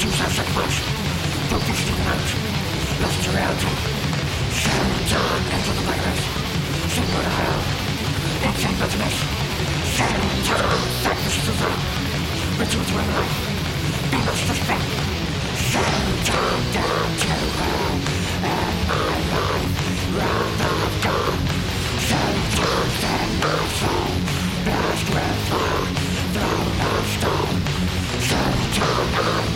Sus obstáculos, tus estigmas, los surrounding, shall turn into the virus. Single hell, exhibitness, shall turn darkness to the reduced. Be no suspect, shall turn down to hell, and my mind, round the return, shall turn that mercy, blessed with her, no mercy, shall turn down.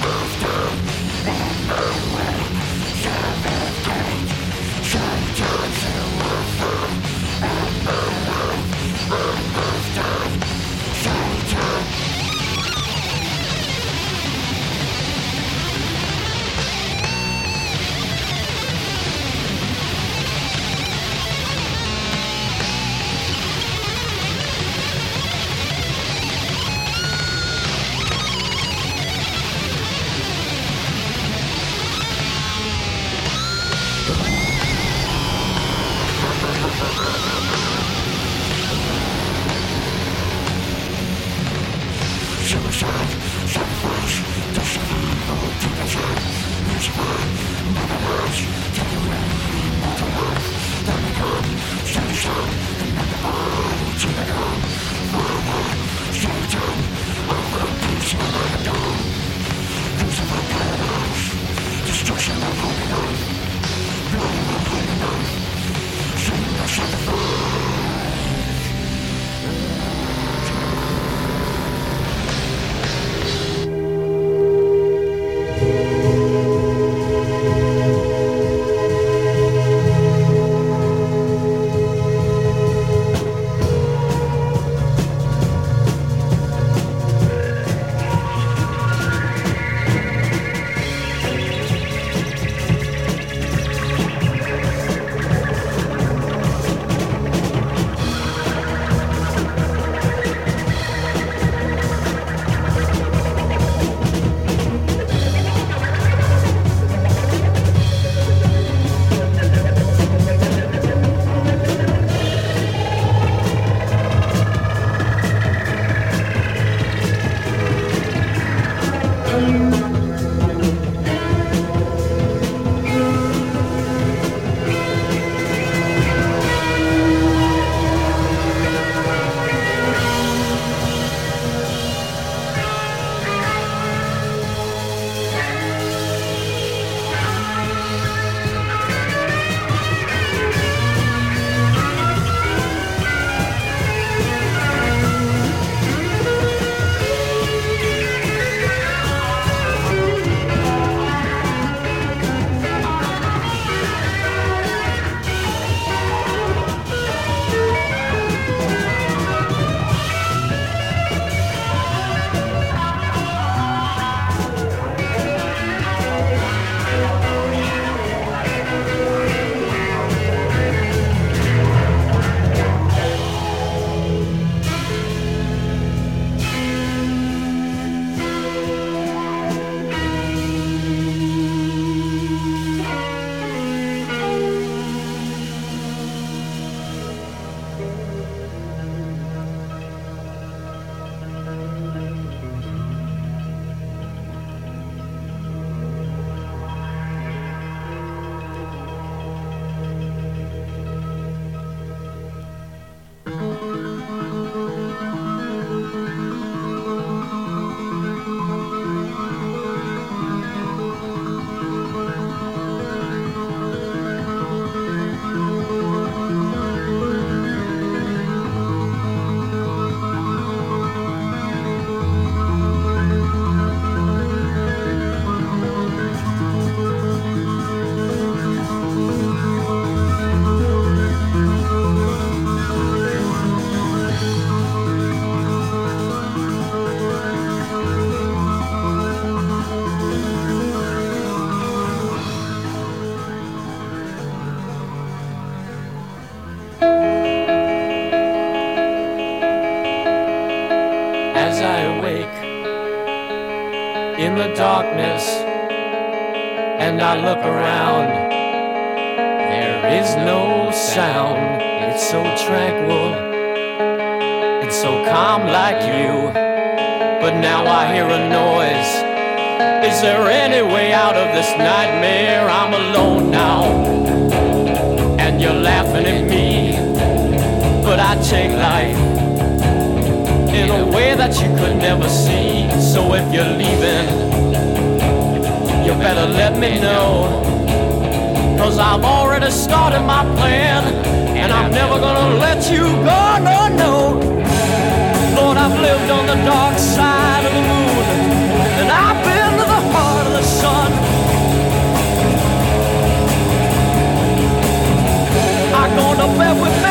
darkness and I look around. There is no sound, it's so tranquil it's so calm like you. But now I hear a noise. Is there any way out of this nightmare? I'm alone now, and you're laughing at me. But I take life in a way that you could never see. So if you're leaving, you better let me know. Cause I've already started my plan, and I'm never gonna let you go, no, no. Lord, I've lived on the dark side of the moon, and I've been to the heart of the sun. Gone to bed with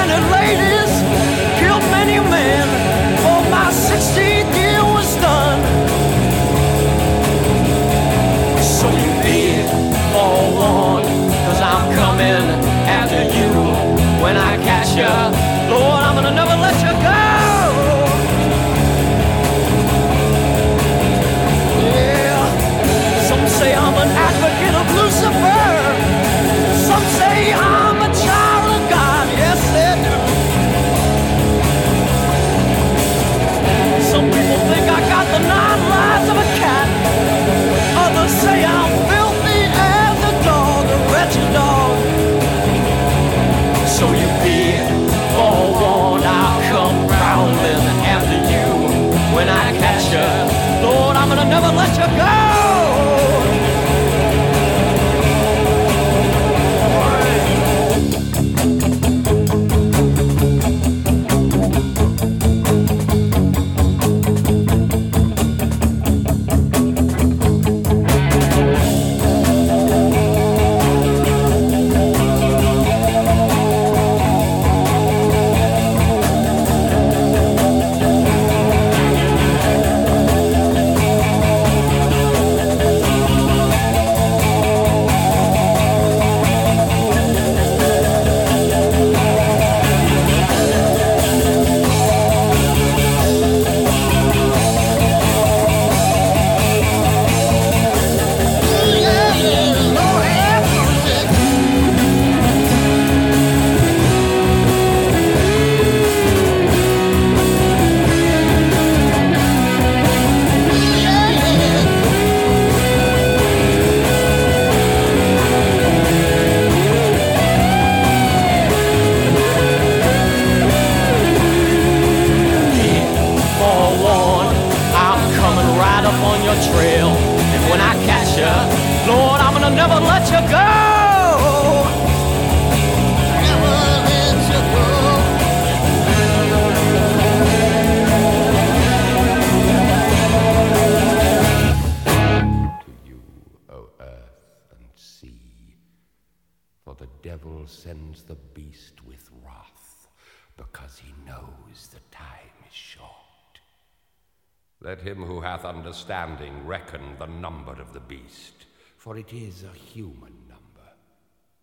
the number of the beast, for it is a human number.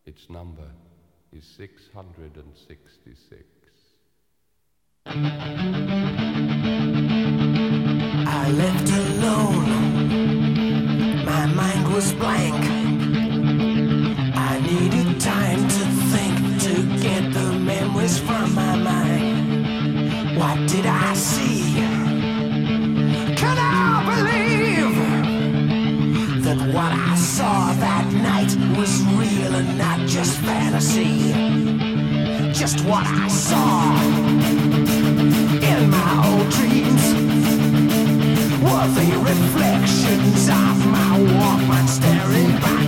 Its number is 666. I left alone. My mind was blank. I needed time to think to get the memories from my mind. What did I just fantasy? Just what I saw in my old dreams were the reflections of my Walkman staring back